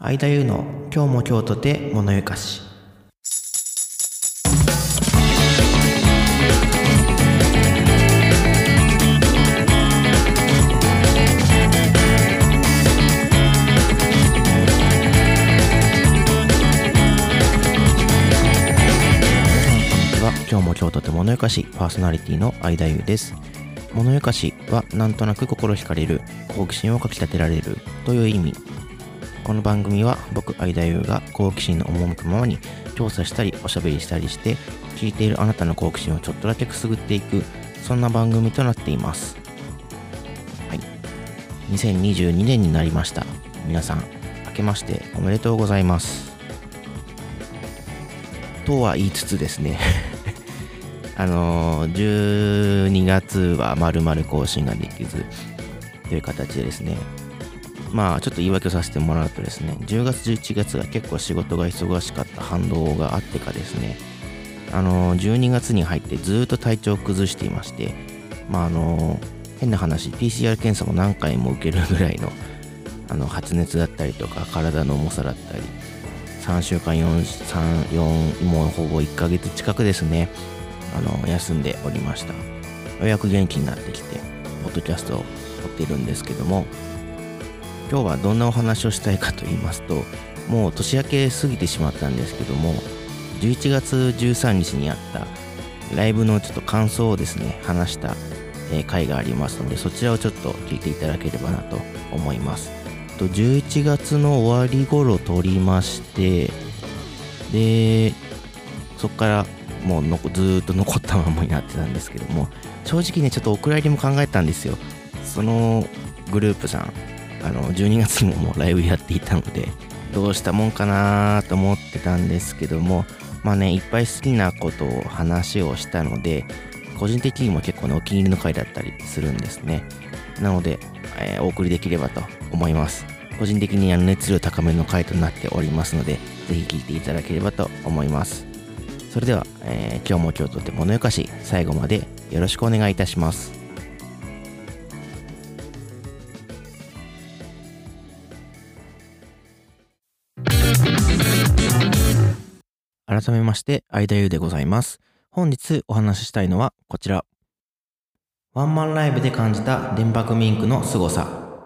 相田優の今日も京都で物ゆかし。は今日も京都で物ゆかしパーソナリティの相田優です。物ゆかしはなんとなく心惹かれる好奇心をかき立てられるという意味。この番組は僕相田優が好奇心の赴くままに調査したりおしゃべりしたりして聞いているあなたの好奇心をちょっとだけくすぐっていくそんな番組となっています。はい。2022年になりました。皆さん明けましておめでとうございます。とは言いつつですね。あのー、12月はまるまる更新ができずという形でですね。まあちょっと言い訳をさせてもらうとですね10月11月が結構仕事が忙しかった反動があってかですねあの、12月に入ってずっと体調を崩していましてまああの、変な話 PCR 検査も何回も受けるぐらいのあの発熱だったりとか体の重さだったり3週間4、3、4、もうほぼ1ヶ月近くですね、あの、休んでおりました。ようやく元気になってきて、ポッドキャストを撮っているんですけども、今日はどんなお話をしたいかと言いますと、もう年明け過ぎてしまったんですけども、11月13日にあったライブのちょっと感想をですね、話した回がありますので、そちらをちょっと聞いていただければなと思います。と11月の終わり頃撮りましてでそこからもうのずっと残ったままになってたんですけども正直ねちょっとお蔵入りも考えたんですよそのグループさんあの12月にももうライブやっていたのでどうしたもんかなと思ってたんですけどもまあねいっぱい好きなことを話をしたので個人的にも結構ねお気に入りの回だったりするんですねなので、えー、お送りできればと思います。個人的にあの熱量高めの回となっておりますので、ぜひ聴いていただければと思います。それでは、えー、今日も今日とて物よかし、最後までよろしくお願いいたします。改めまして、相田優でございます。本日お話ししたいのはこちら。ワンマンライブで感じた電白ミンクの凄さ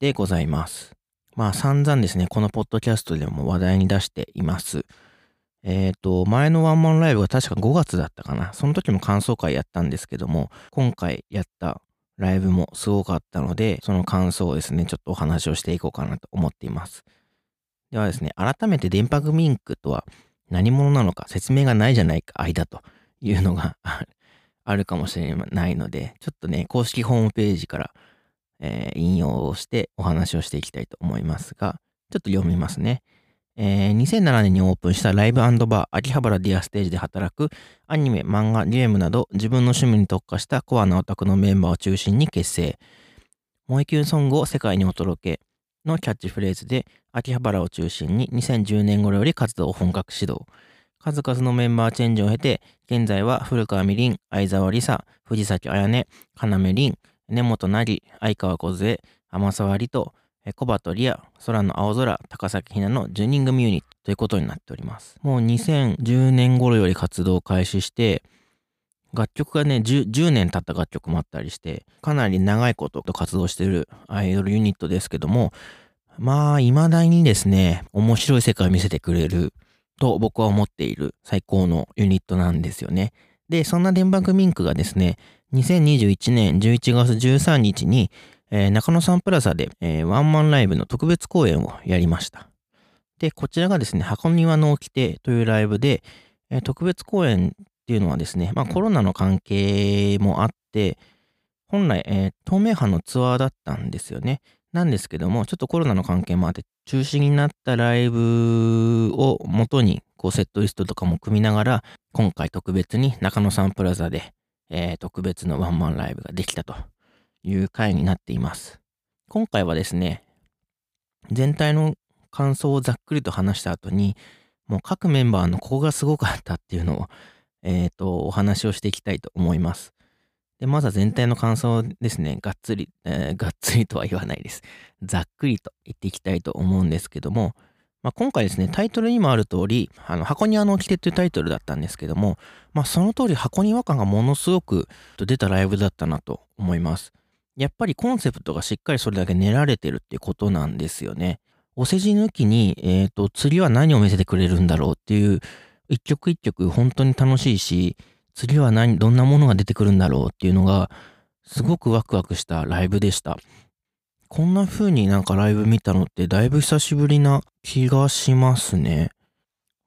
でございます。まあ散々ですね、このポッドキャストでも話題に出しています。えっ、ー、と、前のワンマンライブが確か5月だったかな。その時も感想会やったんですけども、今回やったライブもすごかったので、その感想をですね、ちょっとお話をしていこうかなと思っています。ではですね、改めて電白ミンクとは何者なのか説明がないじゃないか、間というのが あるかもしれないので、ちょっとね、公式ホームページからえー、引用をしてお話をしていきたいと思いますが、ちょっと読みますね。えー、2007年にオープンしたライブバー秋葉原ディアステージで働くアニメ、漫画、ゲームなど自分の趣味に特化したコアなオタクのメンバーを中心に結成。萌えキュンソングを世界にお届けのキャッチフレーズで秋葉原を中心に2010年頃より活動を本格始動。数々のメンバーチェンジを経て、現在は古川みりん、相沢りさ、藤崎彩音、要凛、根本成、相川梢、天沢里と、小鳩リア、空の青空、高崎ひなの10人組ユニットということになっております。もう2010年頃より活動を開始して、楽曲がね10、10年経った楽曲もあったりして、かなり長いこと活動してるアイドルユニットですけども、まあ、未だにですね、面白い世界を見せてくれると僕は思っている最高のユニットなんですよね。で、そんなデンバーグミンクがですね、2021年11月13日に、えー、中野サンプラザで、えー、ワンマンライブの特別公演をやりました。で、こちらがですね、箱庭の掟というライブで、特別公演っていうのはですね、まあコロナの関係もあって、本来、えー、透明版のツアーだったんですよね。なんですけども、ちょっとコロナの関係もあって、中止になったライブを元に、こうセットリストとかも組みながら、今回特別に中野サンプラザで、えー、特別のワンマンライブができたという回になっています。今回はですね、全体の感想をざっくりと話した後に、もう各メンバーのここがすごかったっていうのを、えっ、ー、と、お話をしていきたいと思います。で、まずは全体の感想ですね、がっつり、えー、がっつりとは言わないです。ざっくりと言っていきたいと思うんですけども、まあ、今回ですね、タイトルにもある通り、あの箱庭の掟っていうタイトルだったんですけども、まあ、その通り箱庭感がものすごく出たライブだったなと思います。やっぱりコンセプトがしっかりそれだけ練られてるっていうことなんですよね。お世辞抜きに、えっ、ー、と、次は何を見せてくれるんだろうっていう、一曲一曲本当に楽しいし、次は何、どんなものが出てくるんだろうっていうのが、すごくワクワクしたライブでした。こんな風になんかライブ見たのってだいぶ久しぶりな気がしますね。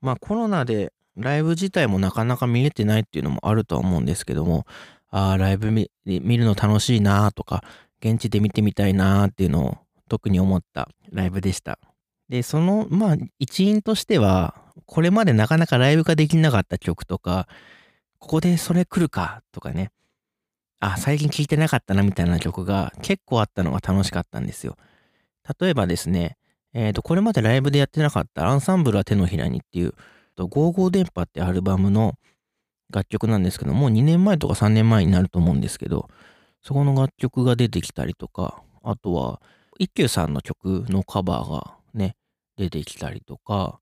まあコロナでライブ自体もなかなか見れてないっていうのもあるとは思うんですけども、ああ、ライブ見るの楽しいなとか、現地で見てみたいなっていうのを特に思ったライブでした。で、その、まあ一因としては、これまでなかなかライブ化できなかった曲とか、ここでそれ来るかとかね、あ、最近聴いてなかったなみたいな曲が結構あったのが楽しかったんですよ。例えばですね、えっ、ー、と、これまでライブでやってなかったアンサンブルは手のひらにっていう、55電波ってアルバムの楽曲なんですけどもう、2年前とか3年前になると思うんですけど、そこの楽曲が出てきたりとか、あとは、一休さんの曲のカバーがね、出てきたりとか、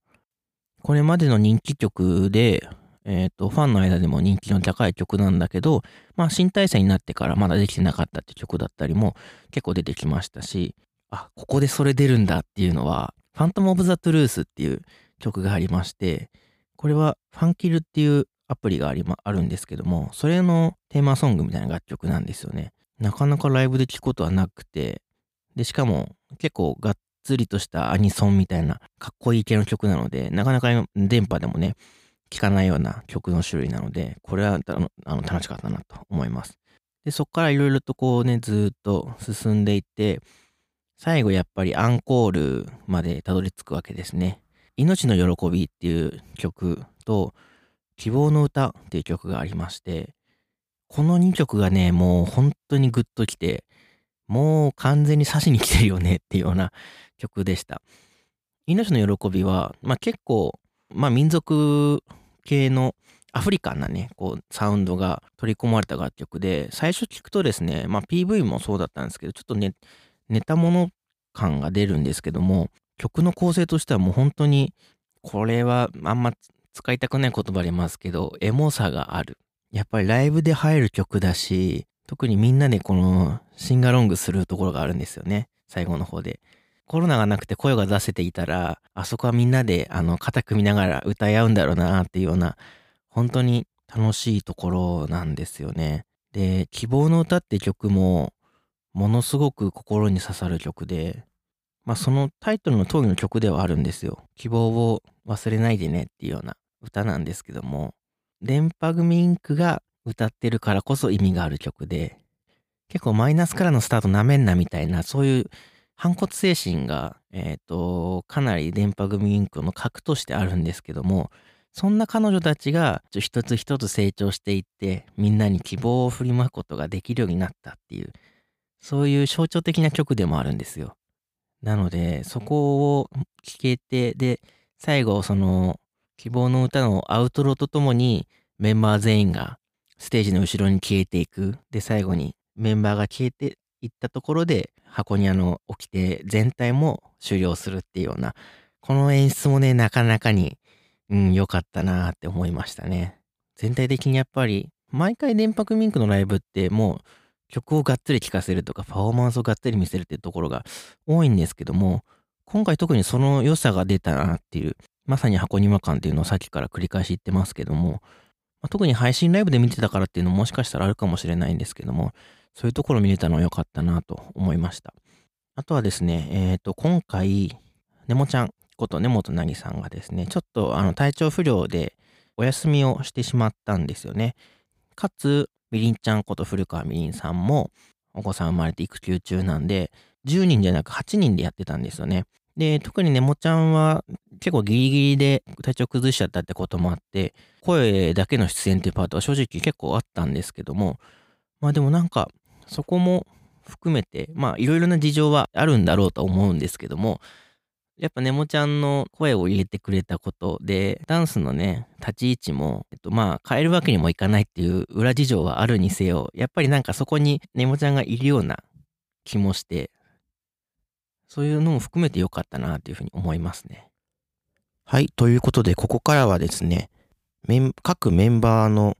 これまでの人気曲で、えっ、ー、と、ファンの間でも人気の高い曲なんだけど、まあ、新体制になってからまだできてなかったって曲だったりも結構出てきましたし、あ、ここでそれ出るんだっていうのは、ファントム・オブ・ザ・トゥルースっていう曲がありまして、これはファンキルっていうアプリがあり、ま、あるんですけども、それのテーマソングみたいな楽曲なんですよね。なかなかライブで聴くことはなくて、で、しかも結構がっつりとしたアニソンみたいなかっこいい系の曲なので、なかなか電波でもね、聴かないような曲の種類なので、これはあの楽しかったなと思います。で、そこからいろいろとこうね、ずっと進んでいって、最後やっぱりアンコールまでたどり着くわけですね。命の喜びっていう曲と、希望の歌っていう曲がありまして、この2曲がね、もう本当にグッときて、もう完全に刺しに来てるよねっていうような曲でした。命の喜びは、まあ結構、まあ民族系のアフリカンなね、こう、サウンドが取り込まれた楽曲で、最初聞くとですね、まあ PV もそうだったんですけど、ちょっとね、寝たもの感が出るんですけども、曲の構成としてはもう本当に、これはあんま使いたくない言葉ありますけど、エモさがある。やっぱりライブで入る曲だし、特にみんなでこのシンガロングするところがあるんですよね。最後の方で。コロナがなくて声が出せていたら、あそこはみんなで、あの、肩組みながら歌い合うんだろうなっていうような、本当に楽しいところなんですよね。で、希望の歌って曲も、ものすごく心に刺さる曲で、まあそのタイトルの通りの曲ではあるんですよ。希望を忘れないでねっていうような歌なんですけども、電波組インクが歌ってるからこそ意味がある曲で、結構マイナスからのスタートなめんなみたいな、そういう反骨精神が、えっ、ー、と、かなり電波組インクの核としてあるんですけども、そんな彼女たちが一つ一つ成長していって、みんなに希望を振りまくことができるようになったっていう、そういう象徴的な曲でもあるんですよ。なので、そこを聞けて、で、最後、その、希望の歌のアウトロとともに、メンバー全員がステージの後ろに消えていく。で、最後にメンバーが消えていったところで、箱庭の掟全体も終了するっていうような、この演出もね、なかなかに、うん、良かったなって思いましたね。全体的にやっぱり、毎回電波ミンクのライブってもう曲をがっつり聴かせるとか、パフォーマンスをがっつり見せるっていうところが多いんですけども、今回特にその良さが出たなっていう、まさに箱庭感っていうのをさっきから繰り返し言ってますけども、まあ、特に配信ライブで見てたからっていうのもしかしたらあるかもしれないんですけども、そういうところ見れたのは良かったなと思いました。あとはですね、えっ、ー、と、今回、ねもちゃんこと根本なぎさんがですね、ちょっとあの体調不良でお休みをしてしまったんですよね。かつ、みりんちゃんこと古川みりんさんもお子さん生まれて育休中なんで、10人じゃなく8人でやってたんですよね。で、特にねもちゃんは結構ギリギリで体調崩しちゃったってこともあって、声だけの出演っていうパートは正直結構あったんですけども、まあでもなんか、そこも含めて、まあいろいろな事情はあるんだろうと思うんですけども、やっぱねもちゃんの声を入れてくれたことで、ダンスのね、立ち位置も、えっとまあ変えるわけにもいかないっていう裏事情はあるにせよ、やっぱりなんかそこにねもちゃんがいるような気もして、そういうのも含めて良かったなっていうふうに思いますね。はい。ということで、ここからはですね、メン各メンバーの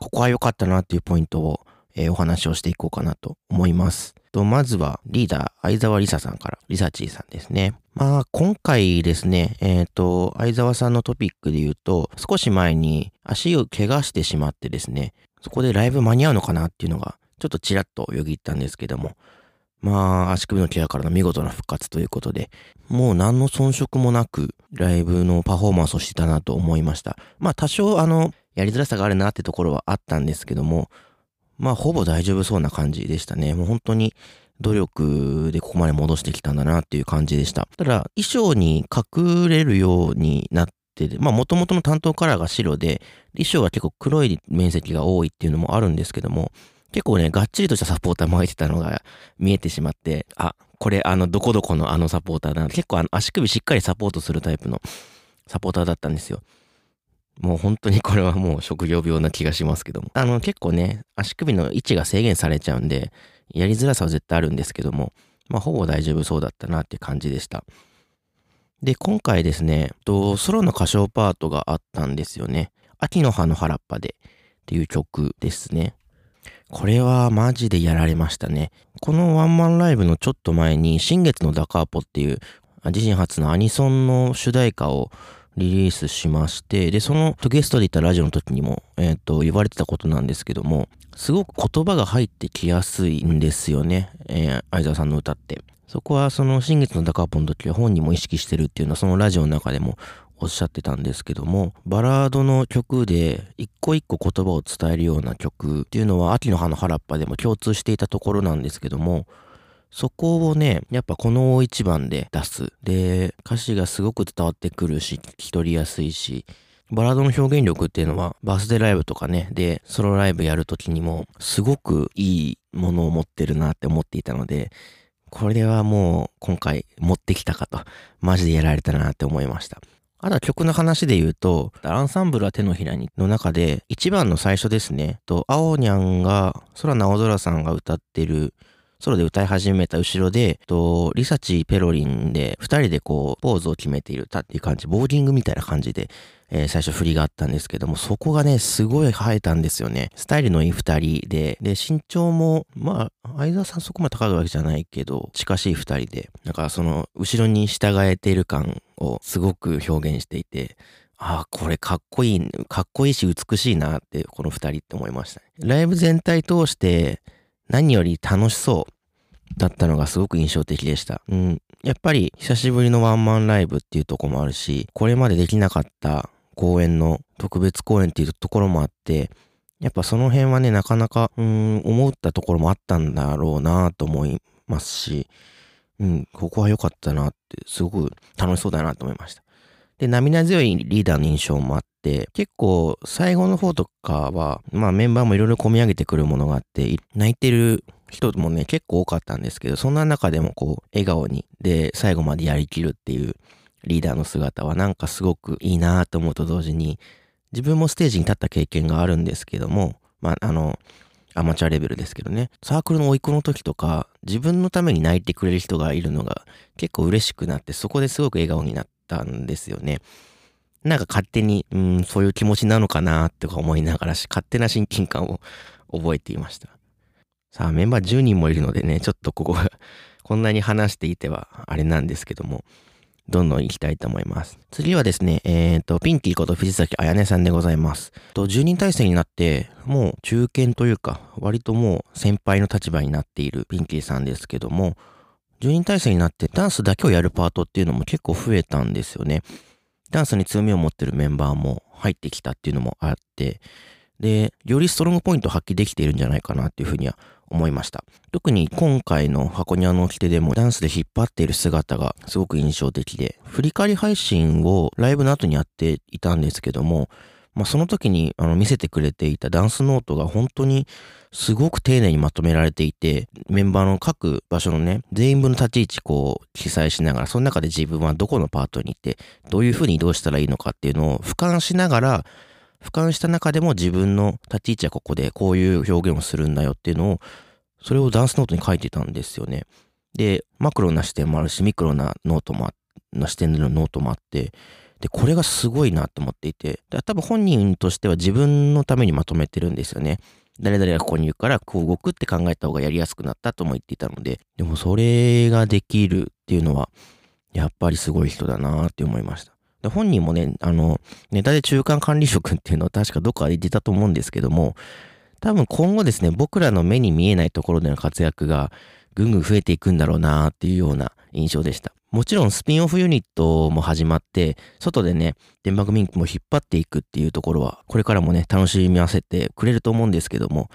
ここは良かったなっていうポイントを、えーお話をしていこうかなと思います。とまずはリーダー、相沢りささんから、リサチーさんですね。まあ、今回ですね、えっ、と、相沢さんのトピックで言うと、少し前に足を怪我してしまってですね、そこでライブ間に合うのかなっていうのが、ちょっとちらっとよぎったんですけども、まあ、足首の怪我からの見事な復活ということで、もう何の遜色もなく、ライブのパフォーマンスをしてたなと思いました。まあ、多少、あの、やりづらさがあるなってところはあったんですけども、まあ、ほぼ大丈夫そうな感じでしたね。もう本当に努力でここまで戻してきたんだなっていう感じでした。ただ、衣装に隠れるようになって、まあ、元々の担当カラーが白で、衣装が結構黒い面積が多いっていうのもあるんですけども、結構ね、がっちりとしたサポーター巻いてたのが見えてしまって、あ、これあの、どこどこのあのサポーターだな。結構あの、足首しっかりサポートするタイプのサポーターだったんですよ。もう本当にこれはもう職業病な気がしますけども。あの、結構ね、足首の位置が制限されちゃうんで、やりづらさは絶対あるんですけども、まあ、ほぼ大丈夫そうだったなって感じでした。で、今回ですね、とソロの歌唱パートがあったんですよね。秋の葉の原っぱでっていう曲ですね。これはマジでやられましたね。このワンマンライブのちょっと前に、新月のダカーポっていう自身初のアニソンの主題歌をリリースしまして、で、そのゲストで行ったラジオの時にも、えっ、と、言われてたことなんですけども、すごく言葉が入ってきやすいんですよね。えー、相沢さんの歌って。そこはその新月のダカーポの時は本人も意識してるっていうのはそのラジオの中でもおっしゃってたんですけども、バラードの曲で一個一個言葉を伝えるような曲っていうのは秋の葉の原っぱでも共通していたところなんですけども、そこをね、やっぱこの大一番で出す。で、歌詞がすごく伝わってくるし、聞き取りやすいし、バラードの表現力っていうのは、バースデーライブとかね、で、ソロライブやるときにも、すごくいいものを持ってるなって思っていたので、これはもう今回持ってきたかと、マジでやられたなって思いました。あとは曲の話で言うと、アンサンブルは手のひらにの中で、一番の最初ですね、と、青にゃんが、空直空さんが歌ってる、ソロで歌い始めた後ろで、と、リサチペロリンで、二人でこう、ポーズを決めている歌っていう感じ、ボーリングみたいな感じで、えー最初振りがあったんですけども、そこがね、すごい生えたんですよね。スタイルのいい二人で、で、身長も、まあ、相沢さんそこまで高いわけじゃないけど、近しい二人で、だかその、後ろに従えている感をすごく表現していて、ああ、これかっこいい、かっこいいし美しいなって、この二人って思いましたね。ライブ全体通して、何より楽しそうだったのがすごく印象的でした。うん。やっぱり久しぶりのワンマンライブっていうとこもあるし、これまでできなかった公演の特別公演っていうところもあって、やっぱその辺はね、なかなか、うん、思ったところもあったんだろうなと思いますし、うん、ここは良かったなって、すごく楽しそうだなと思いました。で、涙強いリーダーの印象もあ、結構最後の方とかは、まあメンバーもいろいろ込み上げてくるものがあって、泣いてる人もね、結構多かったんですけど、そんな中でもこう、笑顔に、で、最後までやりきるっていうリーダーの姿はなんかすごくいいなと思うと同時に、自分もステージに立った経験があるんですけども、まあ、あの、アマチュアレベルですけどね、サークルの甥っ子の時とか、自分のために泣いてくれる人がいるのが結構嬉しくなって、そこですごく笑顔になったんですよね。なんか勝手に、うん、そういう気持ちなのかなとか思いながらし、勝手な親近感を 覚えていました。さあ、メンバー10人もいるのでね、ちょっとここが、こんなに話していてはあれなんですけども、どんどん行きたいと思います。次はですね、えっ、と、ピンキーこと藤崎彩音さんでございます。と、10人体制になって、もう中堅というか、割ともう先輩の立場になっているピンキーさんですけども、10人体制になってダンスだけをやるパートっていうのも結構増えたんですよね。ダンスに強みを持ってるメンバーも入ってきたっていうのもあって、で、よりストロングポイントを発揮できているんじゃないかなっていうふうには思いました。特に今回の箱庭の掟でもダンスで引っ張っている姿がすごく印象的で、振り返り配信をライブの後にやっていたんですけども、まあ、その時にあの見せてくれていたダンスノートが本当にすごく丁寧にまとめられていて、メンバーの各場所のね、全員分の立ち位置こう記載しながら、その中で自分はどこのパートに行って、どういう風に移動したらいいのかっていうのを俯瞰しながら、俯瞰した中でも自分の立ち位置はここでこういう表現をするんだよっていうのを、それをダンスノートに書いてたんですよね。で、マクロな視点もあるし、ミクロなノートもあ、な視点でのノートもあって、で、これがすごいなと思っていて、多分本人としては自分のためにまとめてるんですよね。誰々がここにいるからこう動くって考えた方がやりやすくなったとも言っていたので、でもそれができるっていうのは、やっぱりすごい人だなって思いました。で本人もね、あの、ネタで中間管理職っていうのは確かどっかで言ってたと思うんですけども、多分今後ですね、僕らの目に見えないところでの活躍がぐんぐん増えていくんだろうなっていうような印象でした。もちろんスピンオフユニットも始まって、外でね、デンマークミンクも引っ張っていくっていうところは、これからもね、楽しみ合わせてくれると思うんですけども、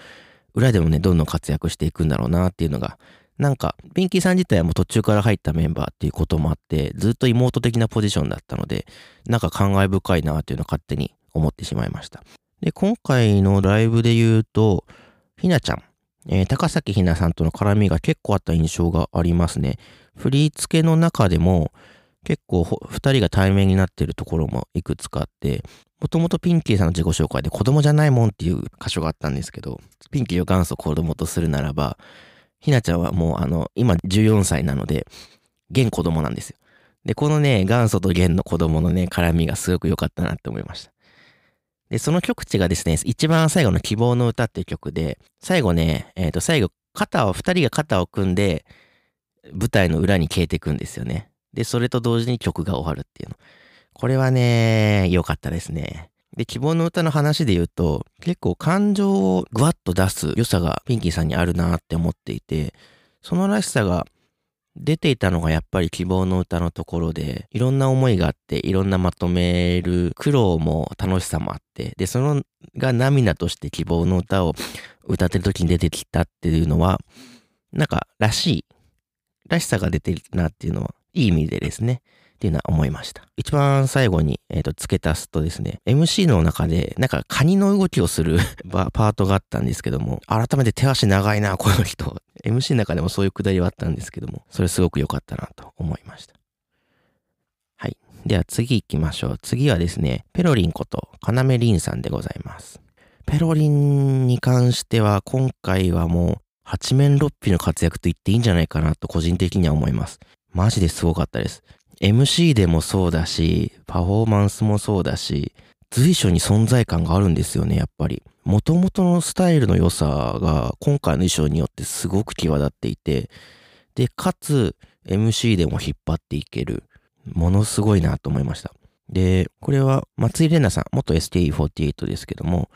裏でもね、どんどん活躍していくんだろうなっていうのが、なんか、ピンキーさん自体はもう途中から入ったメンバーっていうこともあって、ずっと妹的なポジションだったので、なんか感慨深いなっていうのを勝手に思ってしまいました。で、今回のライブで言うと、ひなちゃん、えー、高崎ひなさんとの絡みが結構あった印象がありますね。振り付けの中でも結構二人が対面になってるところもいくつかあって、もともとピンキーさんの自己紹介で子供じゃないもんっていう箇所があったんですけど、ピンキーを元祖子供とするならば、ひなちゃんはもうあの、今14歳なので、現子供なんですよ。で、このね、元祖と現の子供のね、絡みがすごく良かったなって思いました。で、その曲値がですね、一番最後の希望の歌っていう曲で、最後ね、えっ、ー、と、最後、肩を、二人が肩を組んで、舞台の裏に消えていくんですよね。で、それと同時に曲が終わるっていうの。これはね、良かったですね。で、希望の歌の話で言うと、結構感情をぐわっと出す良さがピンキーさんにあるなって思っていて、そのらしさが出ていたのがやっぱり希望の歌のところで、いろんな思いがあって、いろんなまとめる苦労も楽しさもあって、で、そのが涙として希望の歌を 歌ってる時に出てきたっていうのは、なんからしいらしさが出てるなっていうのは、いい意味でですね、っていうのは思いました。一番最後に、えっ、ー、と、付け足すとですね、MC の中で、なんかカニの動きをする パートがあったんですけども、改めて手足長いな、この人。MC の中でもそういうくだりはあったんですけども、それすごく良かったなと思いました。はい。では次行きましょう。次はですね、ペロリンこと要リンさんでございます。ペロリンに関しては今回はもう八面六臂の活躍と言っていいんじゃないかなと個人的には思います。マジですごかったです。MC でもそうだし、パフォーマンスもそうだし、随所に存在感があるんですよね、やっぱり。元々のスタイルの良さが今回の衣装によってすごく際立っていて、で、かつ MC でも引っ張っていける。ものすごいなと思いました。で、これは松井玲奈さん、元 STE48 ですけども、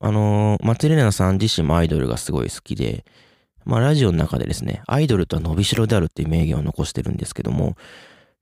あのー、松井玲奈さん自身もアイドルがすごい好きで、まあラジオの中でですね、アイドルとは伸びしろであるっていう名言を残してるんですけども、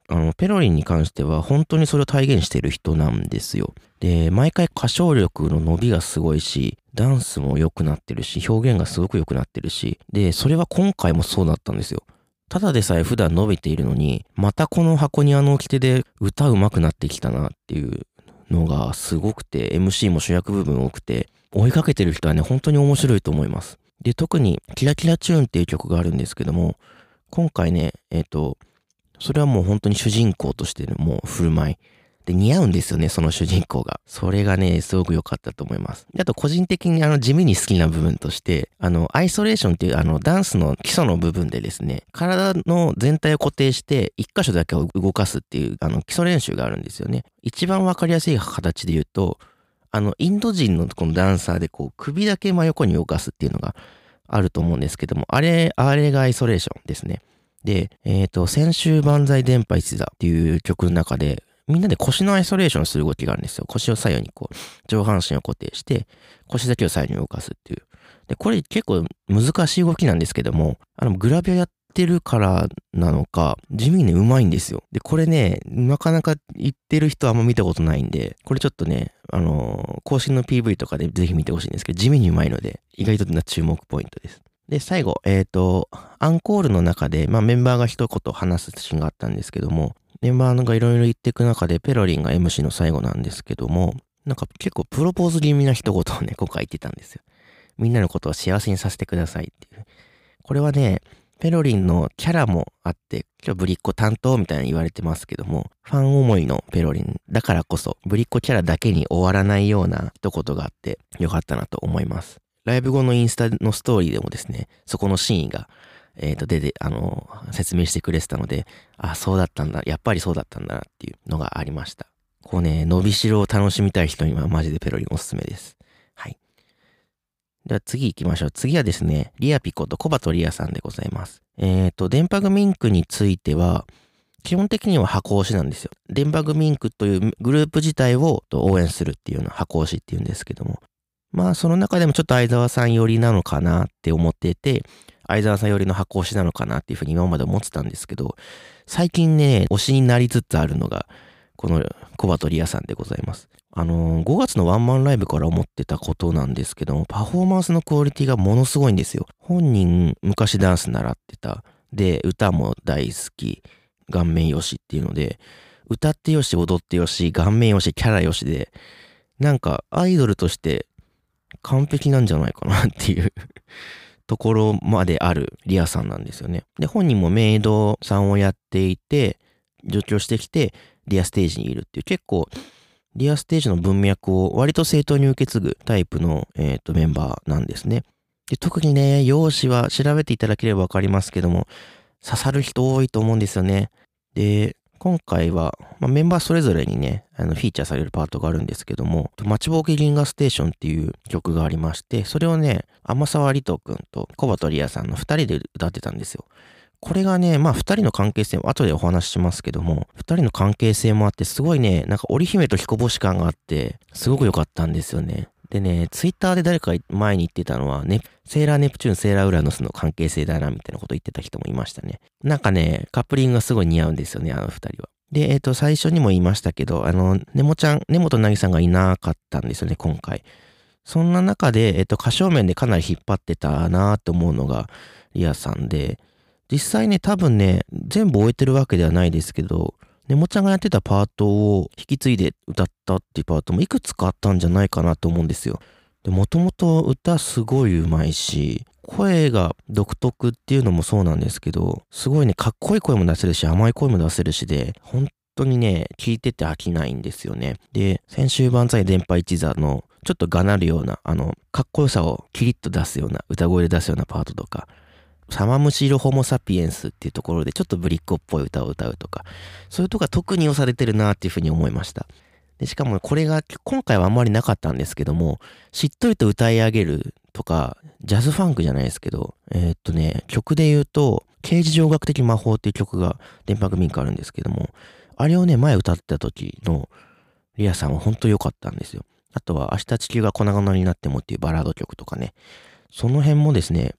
あの、ペロリンに関しては本当にそれを体現している人なんですよ。で、毎回歌唱力の伸びがすごいし、ダンスも良くなってるし、表現がすごく良くなってるし、で、それは今回もそうだったんですよ。ただでさえ普段伸びているのに、またこの箱庭の掟で歌うまくなってきたなっていうのがすごくて、MC も主役部分多くて、追いかけてる人はね、本当に面白いと思います。で、特に、キラキラチューンっていう曲があるんですけども、今回ね、えっ、ー、と、それはもう本当に主人公としてのもう振る舞い。で、似合うんですよね、その主人公が。それがね、すごく良かったと思います。あと、個人的にあの、地味に好きな部分として、あの、アイソレーションっていうあの、ダンスの基礎の部分でですね、体の全体を固定して、一箇所だけを動かすっていう、あの、基礎練習があるんですよね。一番わかりやすい形で言うと、あの、インド人のこのダンサーでこう、首だけ真横に動かすっていうのがあると思うんですけども、あれ、あれがアイソレーションですね。で、えっ、ー、と、先週万歳電波一座っていう曲の中で、みんなで腰のアイソレーションする動きがあるんですよ。腰を左右にこう、上半身を固定して、腰だけを左右に動かすっていう。で、これ結構難しい動きなんですけども、あの、グラビアやってるからなのか、地味にうまいんですよ。で、これね、なかなか言ってる人あんま見たことないんで、これちょっとね、あのー、更新の PV とかでぜひ見てほしいんですけど、地味にうまいので、意外とな注目ポイントです。で、最後、えっ、ー、と、アンコールの中で、まあメンバーが一言話すシーンがあったんですけども、メンバーがいろいろ言っていく中で、ペロリンが MC の最後なんですけども、なんか結構プロポーズ気味な一言をね、今回言ってたんですよ。みんなのことを幸せにさせてくださいっていう。これはね、ペロリンのキャラもあって、今日ぶりっ子担当みたいに言われてますけども、ファン思いのペロリンだからこそ、ぶりっ子キャラだけに終わらないような一言があってよかったなと思います。ライブ後のインスタのストーリーでもですね、そこのシーンが、えっ、ー、と、出て、あの、説明してくれてたので、あ、そうだったんだ、やっぱりそうだったんだなっていうのがありました。こうね、伸びしろを楽しみたい人にはマジでペロリンおすすめです。はい。では次行きましょう。次はですね、リアピコとコバとリアさんでございます。えっ、ー、と、電波グミンクについては、基本的には箱推しなんですよ。電波グミンクというグループ自体を応援するっていうのは箱推しっていうんですけども。まあ、その中でもちょっと相沢さん寄りなのかなって思ってて、相沢さん寄りの箱推しなのかなっていうふうに今まで思ってたんですけど、最近ね、推しになりつつあるのが、このコバトリアさんでございます。あのー、5月のワンマンライブから思ってたことなんですけども、パフォーマンスのクオリティがものすごいんですよ。本人、昔ダンス習ってた。で、歌も大好き。顔面よしっていうので、歌ってよし、踊ってよし、顔面よし、キャラよしで、なんかアイドルとして完璧なんじゃないかなっていう ところまであるリアさんなんですよね。で、本人もメイドさんをやっていて、上京してきて、リアステージにいるっていう、結構、リアステージの文脈を割と正当に受け継ぐタイプの、えーと、メンバーなんですね。で、特にね、容姿は調べていただければわかりますけども、刺さる人多いと思うんですよね。で、今回は、まあ、メンバーそれぞれにね、あのフィーチャーされるパートがあるんですけども、待ちぼうけ銀河ステーションっていう曲がありまして、それをね、天沢里人くんと小畑リアさんの二人で歌ってたんですよ。これがね、まあ二人の関係性も後でお話ししますけども、二人の関係性もあって、すごいね、なんか織姫と彦星感があって、すごく良かったんですよね。でね、ツイッターで誰か前に言ってたのは、ね、セーラーネプチューン、セーラーウラノスの関係性だな、みたいなこと言ってた人もいましたね。なんかね、カップリングがすごい似合うんですよね、あの二人は。で、えっ、ー、と、最初にも言いましたけど、あの、ネモちゃん、根本なぎさんがいなかったんですよね、今回。そんな中で、えっ、ー、と、歌唱面でかなり引っ張ってたなって思うのが、リアさんで、実際ね、多分ね、全部終えてるわけではないですけど、ネモちゃんがやってたパートを引き継いで歌ったっていうパートもいくつかあったんじゃないかなと思うんですよ。で、もともと歌すごい上手いし、声が独特っていうのもそうなんですけど、すごいね、かっこいい声も出せるし、甘い声も出せるしで、本当にね、聞いてて飽きないんですよね。で、先週万歳電波一座の、ちょっとがなるような、あの、かっこよさをキリッと出すような、歌声で出すようなパートとか、サマムシロホモサピエンスっていうところでちょっとブリッコっぽい歌を歌うとか、そういうとこが特に良されてるなっていうふうに思いました。で、しかもこれが今回はあんまりなかったんですけども、しっとりと歌い上げるとか、ジャズファンクじゃないですけど、えー、っとね、曲で言うと、刑事上学的魔法っていう曲が電波組ンクあるんですけども、あれをね、前歌ってた時のリアさんは本当良かったんですよ。あとは、明日地球が粉々になってもっていうバラード曲とかね、その辺もですね、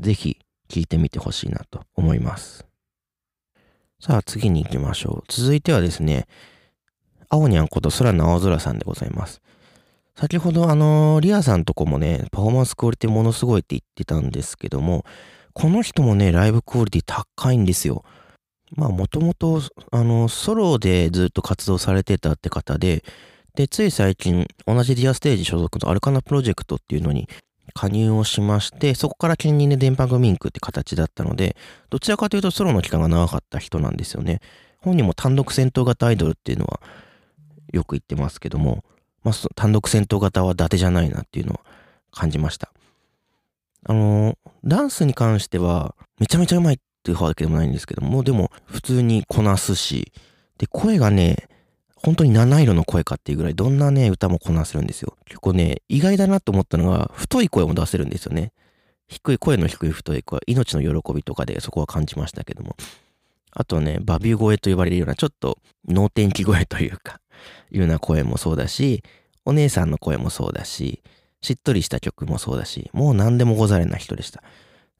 ぜひ聴いてみてほしいなと思います。さあ次に行きましょう。続いてはですね、青にゃんこと空の青空さんでございます。先ほどあの、リアさんとこもね、パフォーマンスクオリティものすごいって言ってたんですけども、この人もね、ライブクオリティ高いんですよ。まあ、もともと、あの、ソロでずっと活動されてたって方で、で、つい最近、同じディアステージ所属のアルカナプロジェクトっていうのに加入をしまして、そこから兼任で電波グミンクって形だったので、どちらかというとソロの期間が長かった人なんですよね。本人も単独戦闘型アイドルっていうのはよく言ってますけども、まあ、単独戦闘型は伊達じゃないなっていうのを感じました。あの、ダンスに関しては、めちゃめちゃうまいっていうわけでもないんですけども、でも、普通にこなすし、で、声がね、本当に七色の声かっていうぐらい、どんなね、歌もこなせるんですよ。結構ね、意外だなと思ったのが、太い声も出せるんですよね。低い、声の低い太い声、命の喜びとかでそこは感じましたけども。あとね、バビュー声と呼ばれるような、ちょっと脳天気声というか、いうような声もそうだし、お姉さんの声もそうだし、しっとりした曲もそうだし、もう何でもござれな人でした。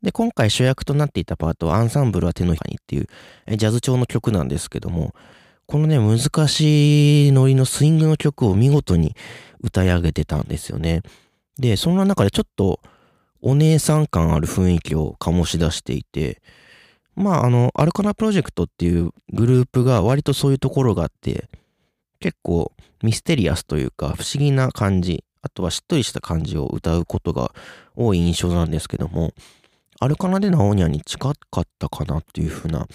で、今回主役となっていたパートはアンサンブルは手のひらにっていうジャズ調の曲なんですけども、このね、難しいノリのスイングの曲を見事に歌い上げてたんですよね。で、そんな中でちょっとお姉さん感ある雰囲気を醸し出していて、まあ、あの、アルカナプロジェクトっていうグループが割とそういうところがあって、結構ミステリアスというか不思議な感じ、あとはしっとりした感じを歌うことが多い印象なんですけども、アルカナでのオニャに近かったかなっていう風な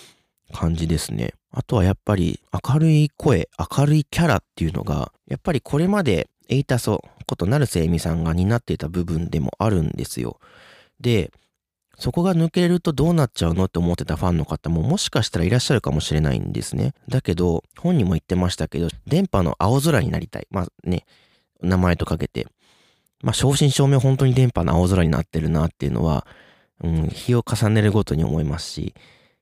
感じですね。あとはやっぱり明るい声、明るいキャラっていうのが、やっぱりこれまでエイタソこと成瀬恵美さんが担っていた部分でもあるんですよ。で、そこが抜けるとどうなっちゃうのって思ってたファンの方ももしかしたらいらっしゃるかもしれないんですね。だけど、本人も言ってましたけど、電波の青空になりたい。まあね、名前とかけて。まあ、正真正銘本当に電波の青空になってるなっていうのは、うん、日を重ねるごとに思いますし、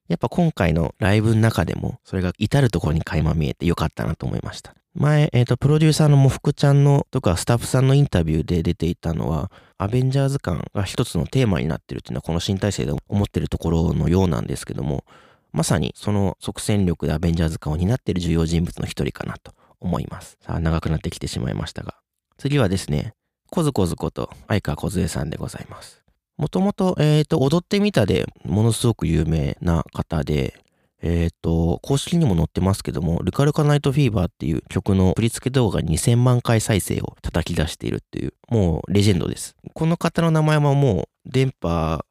やっぱ今回のライブの中でも、それが至るところに垣間見えてよかったなと思いました。前、えっ、ー、と、プロデューサーのもふくちゃんのとかスタッフさんのインタビューで出ていたのは、アベンジャーズ感が一つのテーマになってるっていうのはこの新体制で思ってるところのようなんですけども、まさにその即戦力でアベンジャーズ感を担っている重要人物の一人かなと思います。さあ、長くなってきてしまいましたが。次はですね、コズコズこと相川梢さんでございます。もともと、えっ、ー、と、踊ってみたでものすごく有名な方で、えっ、ー、と、公式にも載ってますけども、ルカルカナイトフィーバーっていう曲の振り付け動画2000万回再生を叩き出しているっていう、もうレジェンドです。この方の名前はもう電波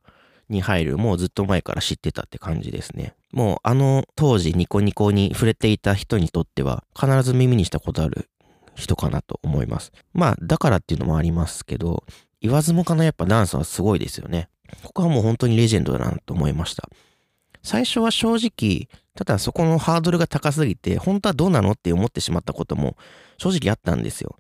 に入るもうずっと前から知ってたって感じですね。もうあの当時ニコニコに触れていた人にとっては必ず耳にしたことある人かなと思います。まあだからっていうのもありますけど、言わずもかなやっぱダンスはすごいですよね。ここはもう本当にレジェンドだなと思いました。最初は正直、ただそこのハードルが高すぎて、本当はどうなのって思ってしまったことも正直あったんですよ。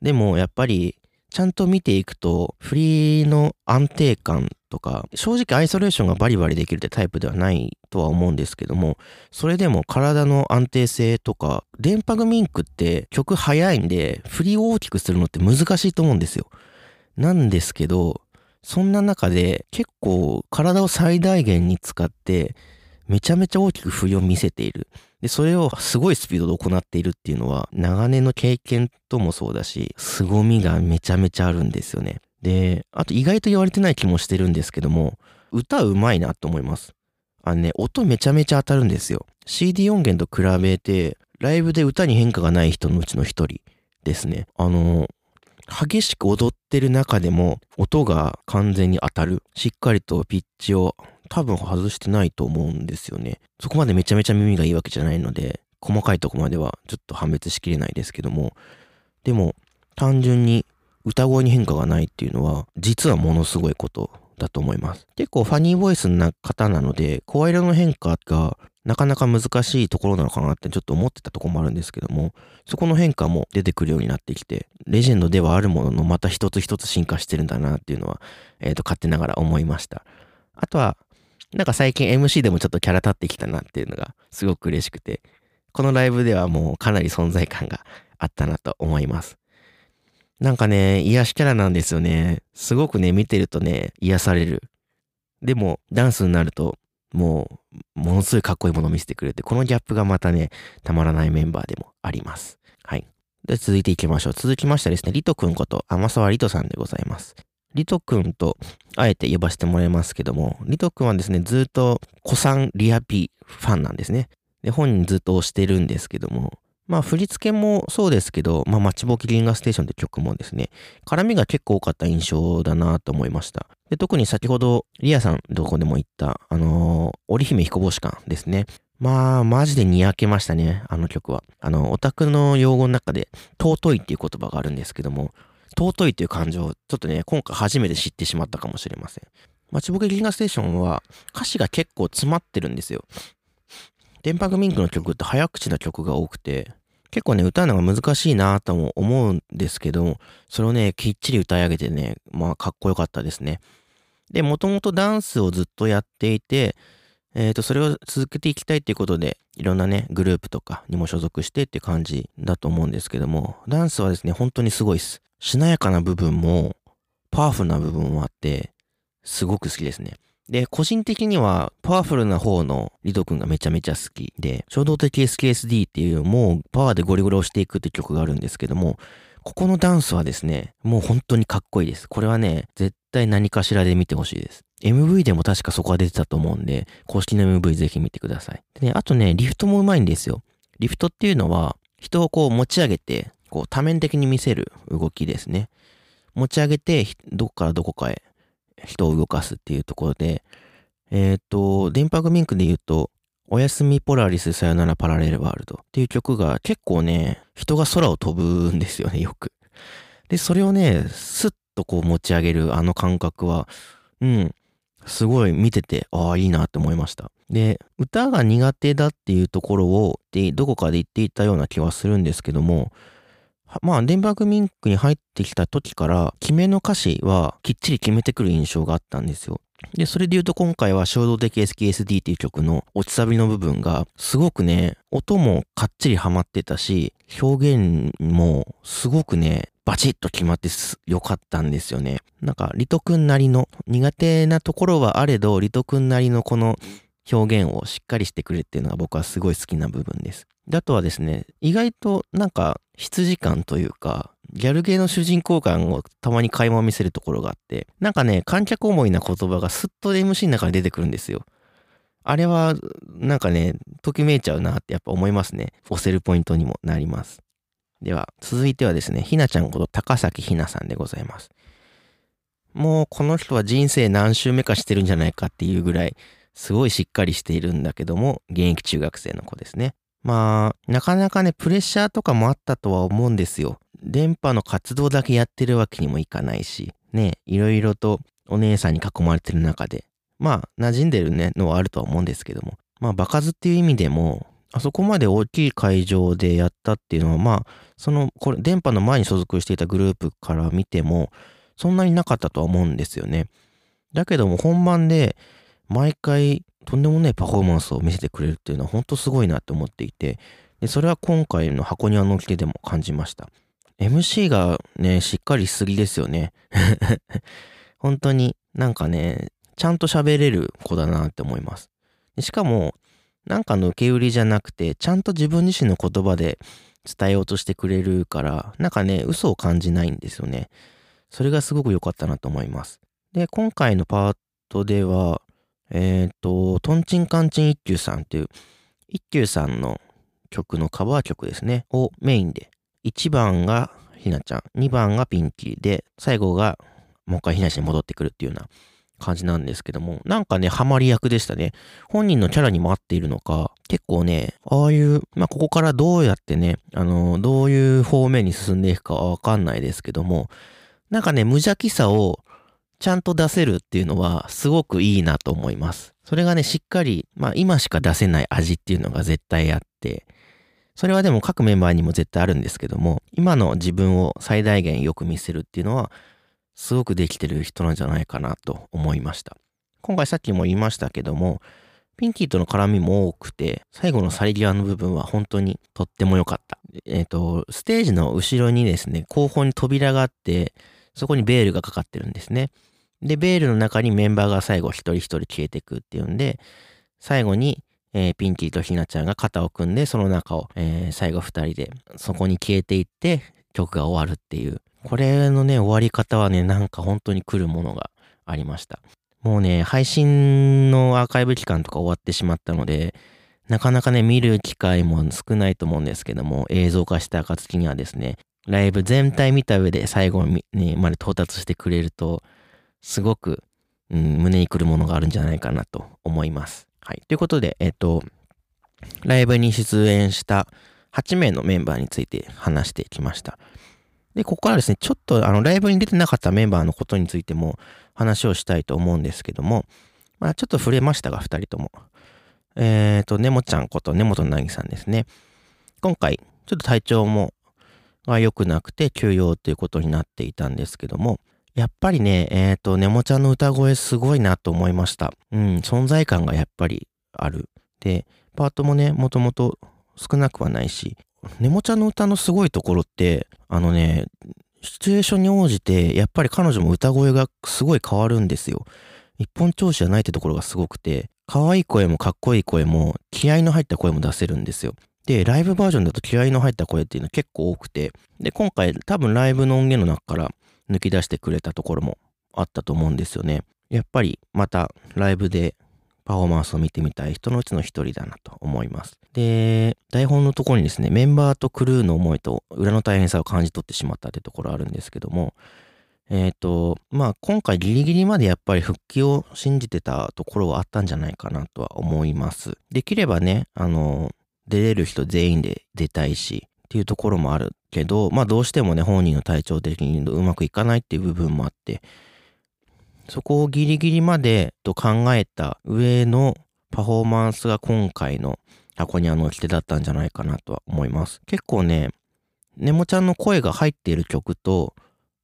でもやっぱり、ちゃんと見ていくと、フリーの安定感とか、正直アイソレーションがバリバリできるってタイプではないとは思うんですけども、それでも体の安定性とか、電波グミンクって曲早いんで、振りを大きくするのって難しいと思うんですよ。なんですけど、そんな中で結構体を最大限に使ってめちゃめちゃ大きく振りを見せている。で、それをすごいスピードで行っているっていうのは長年の経験ともそうだし、凄みがめちゃめちゃあるんですよね。で、あと意外と言われてない気もしてるんですけども、歌うまいなと思います。あのね、音めちゃめちゃ当たるんですよ。CD 音源と比べて、ライブで歌に変化がない人のうちの一人ですね。あの、激しく踊ってる中でも音が完全に当たる。しっかりとピッチを多分外してないと思うんですよね。そこまでめちゃめちゃ耳がいいわけじゃないので、細かいとこまではちょっと判別しきれないですけども、でも単純に歌声に変化がないっていうのは、実はものすごいことだと思います。結構ファニーボイスな方なので、声色の変化がなかなか難しいところなのかなってちょっと思ってたところもあるんですけども、そこの変化も出てくるようになってきて、レジェンドではあるもののまた一つ一つ進化してるんだなっていうのは、えっ、ー、と、勝手ながら思いました。あとは、なんか最近 MC でもちょっとキャラ立ってきたなっていうのがすごく嬉しくて、このライブではもうかなり存在感があったなと思います。なんかね、癒しキャラなんですよね。すごくね、見てるとね、癒される。でも、ダンスになると、もう、ものすごいかっこいいものを見せてくれて、このギャップがまたね、たまらないメンバーでもあります。はい。で、続いていきましょう。続きましてですね、リトくんこと天沢リトさんでございます。リトくんと、あえて呼ばせてもらいますけども、リトくんはですね、ずっと、古参リアピーファンなんですね。で、本人ずっと推してるんですけども、まあ振り付けもそうですけど、まあ待ちぼき銀河ステーションって曲もですね、絡みが結構多かった印象だなと思いました。で特に先ほどリアさんどこでも言った、あのー、織姫彦星館ですね。まあ、マジでにやけましたね、あの曲は。あの、オタクの用語の中で、尊いっていう言葉があるんですけども、尊いっていう感情をちょっとね、今回初めて知ってしまったかもしれません。待ちぼけ銀河ステーションは歌詞が結構詰まってるんですよ。電波グミンクの曲って早口な曲が多くて、結構ね、歌うのが難しいなとも思うんですけど、それをね、きっちり歌い上げてね、まあ、かっこよかったですね。で、もともとダンスをずっとやっていて、えっ、ー、と、それを続けていきたいっていうことで、いろんなね、グループとかにも所属してって感じだと思うんですけども、ダンスはですね、本当にすごいです。しなやかな部分も、パワフルな部分もあって、すごく好きですね。で、個人的にはパワフルな方のリト君がめちゃめちゃ好きで、衝動的 SKSD っていうもうパワーでゴリゴリ押していくって曲があるんですけども、ここのダンスはですね、もう本当にかっこいいです。これはね、絶対何かしらで見てほしいです。MV でも確かそこは出てたと思うんで、公式の MV ぜひ見てください。でね、あとね、リフトもうまいんですよ。リフトっていうのは、人をこう持ち上げて、こう多面的に見せる動きですね。持ち上げて、どこからどこかへ人を動かすっていうところで、えっ、ー、と、電波グミンクで言うと、おやすみポラリスさよならパラレルワールドっていう曲が結構ね、人が空を飛ぶんですよね、よく。で、それをね、スッとこう持ち上げるあの感覚は、うん、すごい見てて、ああ、いいなって思いました。で、歌が苦手だっていうところを、で、どこかで言っていたような気はするんですけども、まあ、デンバーグミンクに入ってきた時から、決めの歌詞はきっちり決めてくる印象があったんですよ。で、それで言うと今回は衝動的 SKSD っていう曲の落ちサビの部分がすごくね、音もかっちりハマってたし、表現もすごくね、バチッと決まってよかったんですよね。なんか、リト君なりの苦手なところはあれど、リト君なりのこの表現をしっかりしてくれっていうのが僕はすごい好きな部分です。で、あとはですね、意外となんか羊感というか、ギャルゲーの主人公感をたまに垣間見せるところがあって、なんかね、観客思いな言葉がスッと MC の中に出てくるんですよ。あれは、なんかね、ときめいちゃうなってやっぱ思いますね。押せるポイントにもなります。では、続いてはですね、ひなちゃんこと高崎ひなさんでございます。もうこの人は人生何周目かしてるんじゃないかっていうぐらい、すごいしっかりしているんだけども、現役中学生の子ですね。まあ、なかなかね、プレッシャーとかもあったとは思うんですよ。電波の活動だけやってるわけにもいかないし、ね、いろいろとお姉さんに囲まれてる中で、まあ、馴染んでるね、のはあるとは思うんですけども、まあ、場数っていう意味でも、あそこまで大きい会場でやったっていうのは、まあ、その、これ、電波の前に所属していたグループから見ても、そんなになかったとは思うんですよね。だけども、本番で、毎回、とんでもないパフォーマンスを見せてくれるっていうのは、本当すごいなって思っていて、でそれは今回の箱庭のきでも感じました。MC がね、しっかりしすぎですよね。本当になんかね、ちゃんと喋れる子だなって思います。しかも、なんかの受け売りじゃなくて、ちゃんと自分自身の言葉で伝えようとしてくれるから、なんかね、嘘を感じないんですよね。それがすごく良かったなと思います。で、今回のパートでは、えっ、ー、と、トンチンカンチン一休さんっていう、一休さんの曲のカバー曲ですね、をメインで。1番がひなちゃん、2番がピンキーで、最後がもう一回ひなちゃんに戻ってくるっていうような感じなんですけども、なんかね、ハマり役でしたね。本人のキャラにも合っているのか、結構ね、ああいう、まあ、ここからどうやってね、あの、どういう方面に進んでいくかわかんないですけども、なんかね、無邪気さをちゃんと出せるっていうのは、すごくいいなと思います。それがね、しっかり、まあ、今しか出せない味っていうのが絶対あって、それはでも各メンバーにも絶対あるんですけども、今の自分を最大限よく見せるっていうのは、すごくできてる人なんじゃないかなと思いました。今回さっきも言いましたけども、ピンキーとの絡みも多くて、最後の去り際の部分は本当にとっても良かった。えっ、ー、と、ステージの後ろにですね、後方に扉があって、そこにベールがかかってるんですね。で、ベールの中にメンバーが最後一人一人消えていくっていうんで、最後にえー、ピンキーとひなちゃんが肩を組んで、その中を、えー、最後二人で、そこに消えていって、曲が終わるっていう。これのね、終わり方はね、なんか本当に来るものがありました。もうね、配信のアーカイブ期間とか終わってしまったので、なかなかね、見る機会も少ないと思うんですけども、映像化した暁にはですね、ライブ全体見た上で最後に、まで到達してくれると、すごく、うん、胸にくるものがあるんじゃないかなと思います。はい。ということで、えっと、ライブに出演した8名のメンバーについて話してきました。で、ここからですね、ちょっとあの、ライブに出てなかったメンバーのことについても話をしたいと思うんですけども、まあ、ちょっと触れましたが、2人とも。えっ、ー、と、ねもちゃんこと根本なぎさんですね。今回、ちょっと体調もが良くなくて休養ということになっていたんですけども、やっぱりね、えっ、ー、と、ネモちゃんの歌声すごいなと思いました。うん、存在感がやっぱりある。で、パートもね、もともと少なくはないし、ネモちゃんの歌のすごいところって、あのね、シチュエーションに応じて、やっぱり彼女も歌声がすごい変わるんですよ。一本調子じゃないってところがすごくて、可愛い声もかっこいい声も、気合の入った声も出せるんですよ。で、ライブバージョンだと気合の入った声っていうのは結構多くて、で、今回多分ライブの音源の中から抜き出してくれたところもあったと思うんですよね。やっぱりまたライブでパフォーマンスを見てみたい人のうちの一人だなと思います。で、台本のところにですね、メンバーとクルーの思いと裏の大変さを感じ取ってしまったってところあるんですけども、えっ、ー、と、まあ今回ギリギリまでやっぱり復帰を信じてたところはあったんじゃないかなとは思います。できればね、あの、出れる人全員で出たいし、っていうところもあるけど、まあどうしてもね、本人の体調的にうまくいかないっていう部分もあって、そこをギリギリまでと考えた上のパフォーマンスが今回の箱にあの来てだったんじゃないかなとは思います。結構ね、ネモちゃんの声が入っている曲と、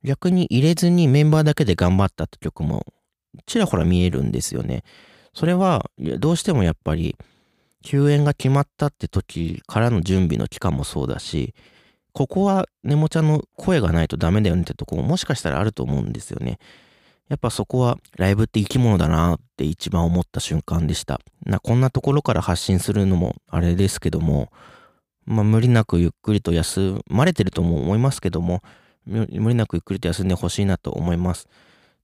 逆に入れずにメンバーだけで頑張ったって曲もちらほら見えるんですよね。それはどうしてもやっぱり休園が決まったって時からの準備の期間もそうだしここはネモちゃんの声がないとダメだよねってとこももしかしたらあると思うんですよね。やっぱそこはライブって生き物だなって一番思った瞬間でした。なこんなところから発信するのもあれですけども、まあ、無理なくゆっくりと休まれてるとも思いますけども、無理なくゆっくりと休んでほしいなと思います。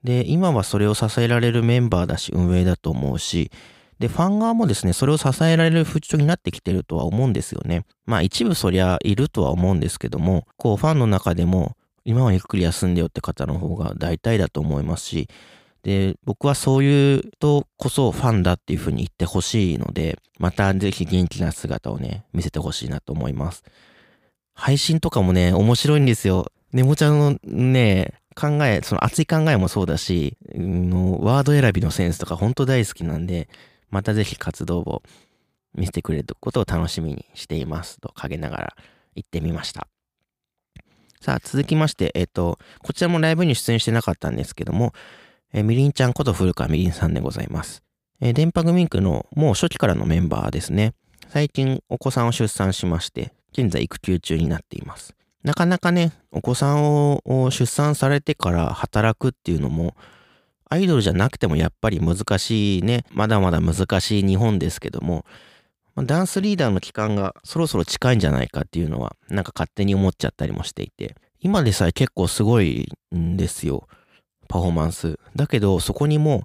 で、今はそれを支えられるメンバーだし、運営だと思うし、で、ファン側もですね、それを支えられる風潮になってきてるとは思うんですよね。まあ一部そりゃいるとは思うんですけども、こうファンの中でも、今はゆっくり休んでよって方の方が大体だと思いますし、で、僕はそういうとこそファンだっていう風に言ってほしいので、またぜひ元気な姿をね、見せてほしいなと思います。配信とかもね、面白いんですよ。ネモちゃんのね、考え、その熱い考えもそうだし、のワード選びのセンスとか本当大好きなんで、またぜひ活動を見せてくれることを楽しみにしていますと陰ながら言ってみました。さあ、続きまして、えっ、と、こちらもライブに出演してなかったんですけども、えー、みりんちゃんこと古川みりんさんでございます。えー、電波グミンクのもう初期からのメンバーですね。最近お子さんを出産しまして、現在育休中になっています。なかなかね、お子さんを出産されてから働くっていうのも、アイドルじゃなくてもやっぱり難しいね、まだまだ難しい日本ですけども、ダンスリーダーの期間がそろそろ近いんじゃないかっていうのは、なんか勝手に思っちゃったりもしていて、今でさえ結構すごいんですよ、パフォーマンス。だけど、そこにも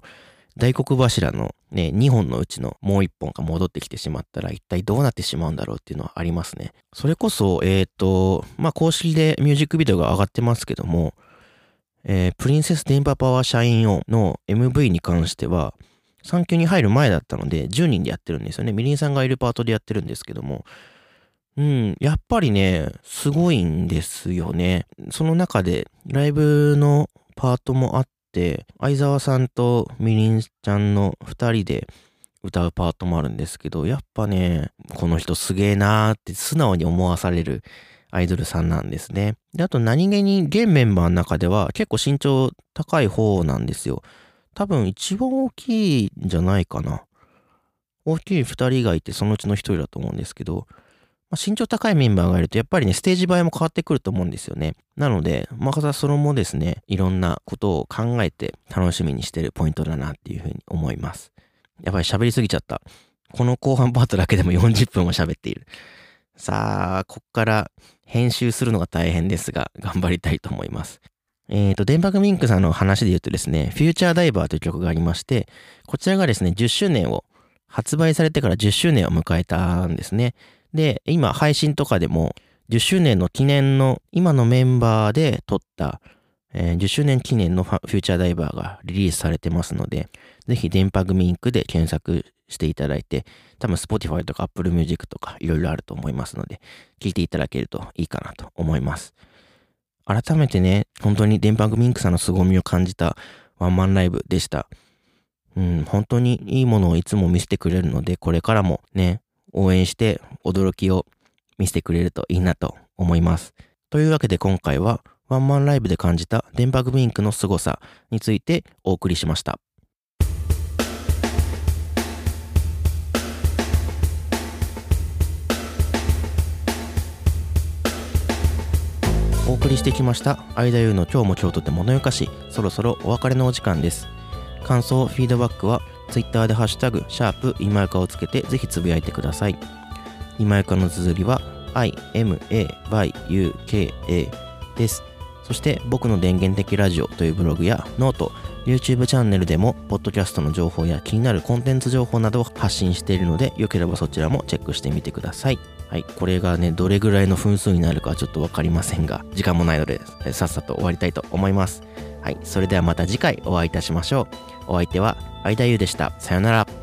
大黒柱のね、2本のうちのもう1本が戻ってきてしまったら一体どうなってしまうんだろうっていうのはありますね。それこそ、えっ、ー、と、まあ、公式でミュージックビデオが上がってますけども、えー、プリンセス電波パワーシャインオンの MV に関しては、産休に入る前だったので、10人でやってるんですよね。みりんさんがいるパートでやってるんですけども、うん、やっぱりね、すごいんですよね。その中で、ライブのパートもあって、相沢さんとみりんちゃんの2人で歌うパートもあるんですけど、やっぱね、この人すげえなーって素直に思わされるアイドルさんなんですね。で、あと何気に現メンバーの中では結構身長高い方なんですよ。多分一番大きいんじゃないかな。大きい2人がいてそのうちの1人だと思うんですけど、まあ、身長高いメンバーがいると、やっぱりね、ステージ映えも変わってくると思うんですよね。なので、またそれもですね、いろんなことを考えて楽しみにしてるポイントだなっていうふうに思います。やっぱり喋りすぎちゃった。この後半パートだけでも40分も喋っている。さあ、こっから編集するのが大変ですが、頑張りたいと思います。えっ、ー、と、電波ミンクさんの話で言うとですね、フューチャーダイバーという曲がありまして、こちらがですね、10周年を、発売されてから10周年を迎えたんですね。で、今配信とかでも10周年の記念の今のメンバーで撮った、えー、10周年記念のフューチャーダイバーがリリースされてますので、ぜひ電波組インクで検索していただいて、多分 Spotify とか Apple Music とかいろいろあると思いますので、聞いていただけるといいかなと思います。改めてね、本当に電波組インクさんの凄みを感じたワンマンライブでした。うん、本当にいいものをいつも見せてくれるので、これからもね、応援して驚きを見せてくれるといいなと思います。というわけで今回はワンマンライブで感じた電波グミンクの凄さについてお送りしました。送りしてきました間優の今日も今日とて物よかしそろそろお別れのお時間です感想フィードバックは Twitter でハッシュタグ、シャープ今ゆかをつけてぜひつぶやいてください。今ゆかの綴りは imayuka です。そして僕の電源的ラジオというブログやノート、YouTube チャンネルでも、ポッドキャストの情報や気になるコンテンツ情報などを発信しているので、よければそちらもチェックしてみてください。はい、これがね、どれぐらいの分数になるかはちょっとわかりませんが、時間もないので、さっさと終わりたいと思います。はい、それではまた次回お会いいたしましょう。お相手は相田優でした。さよなら。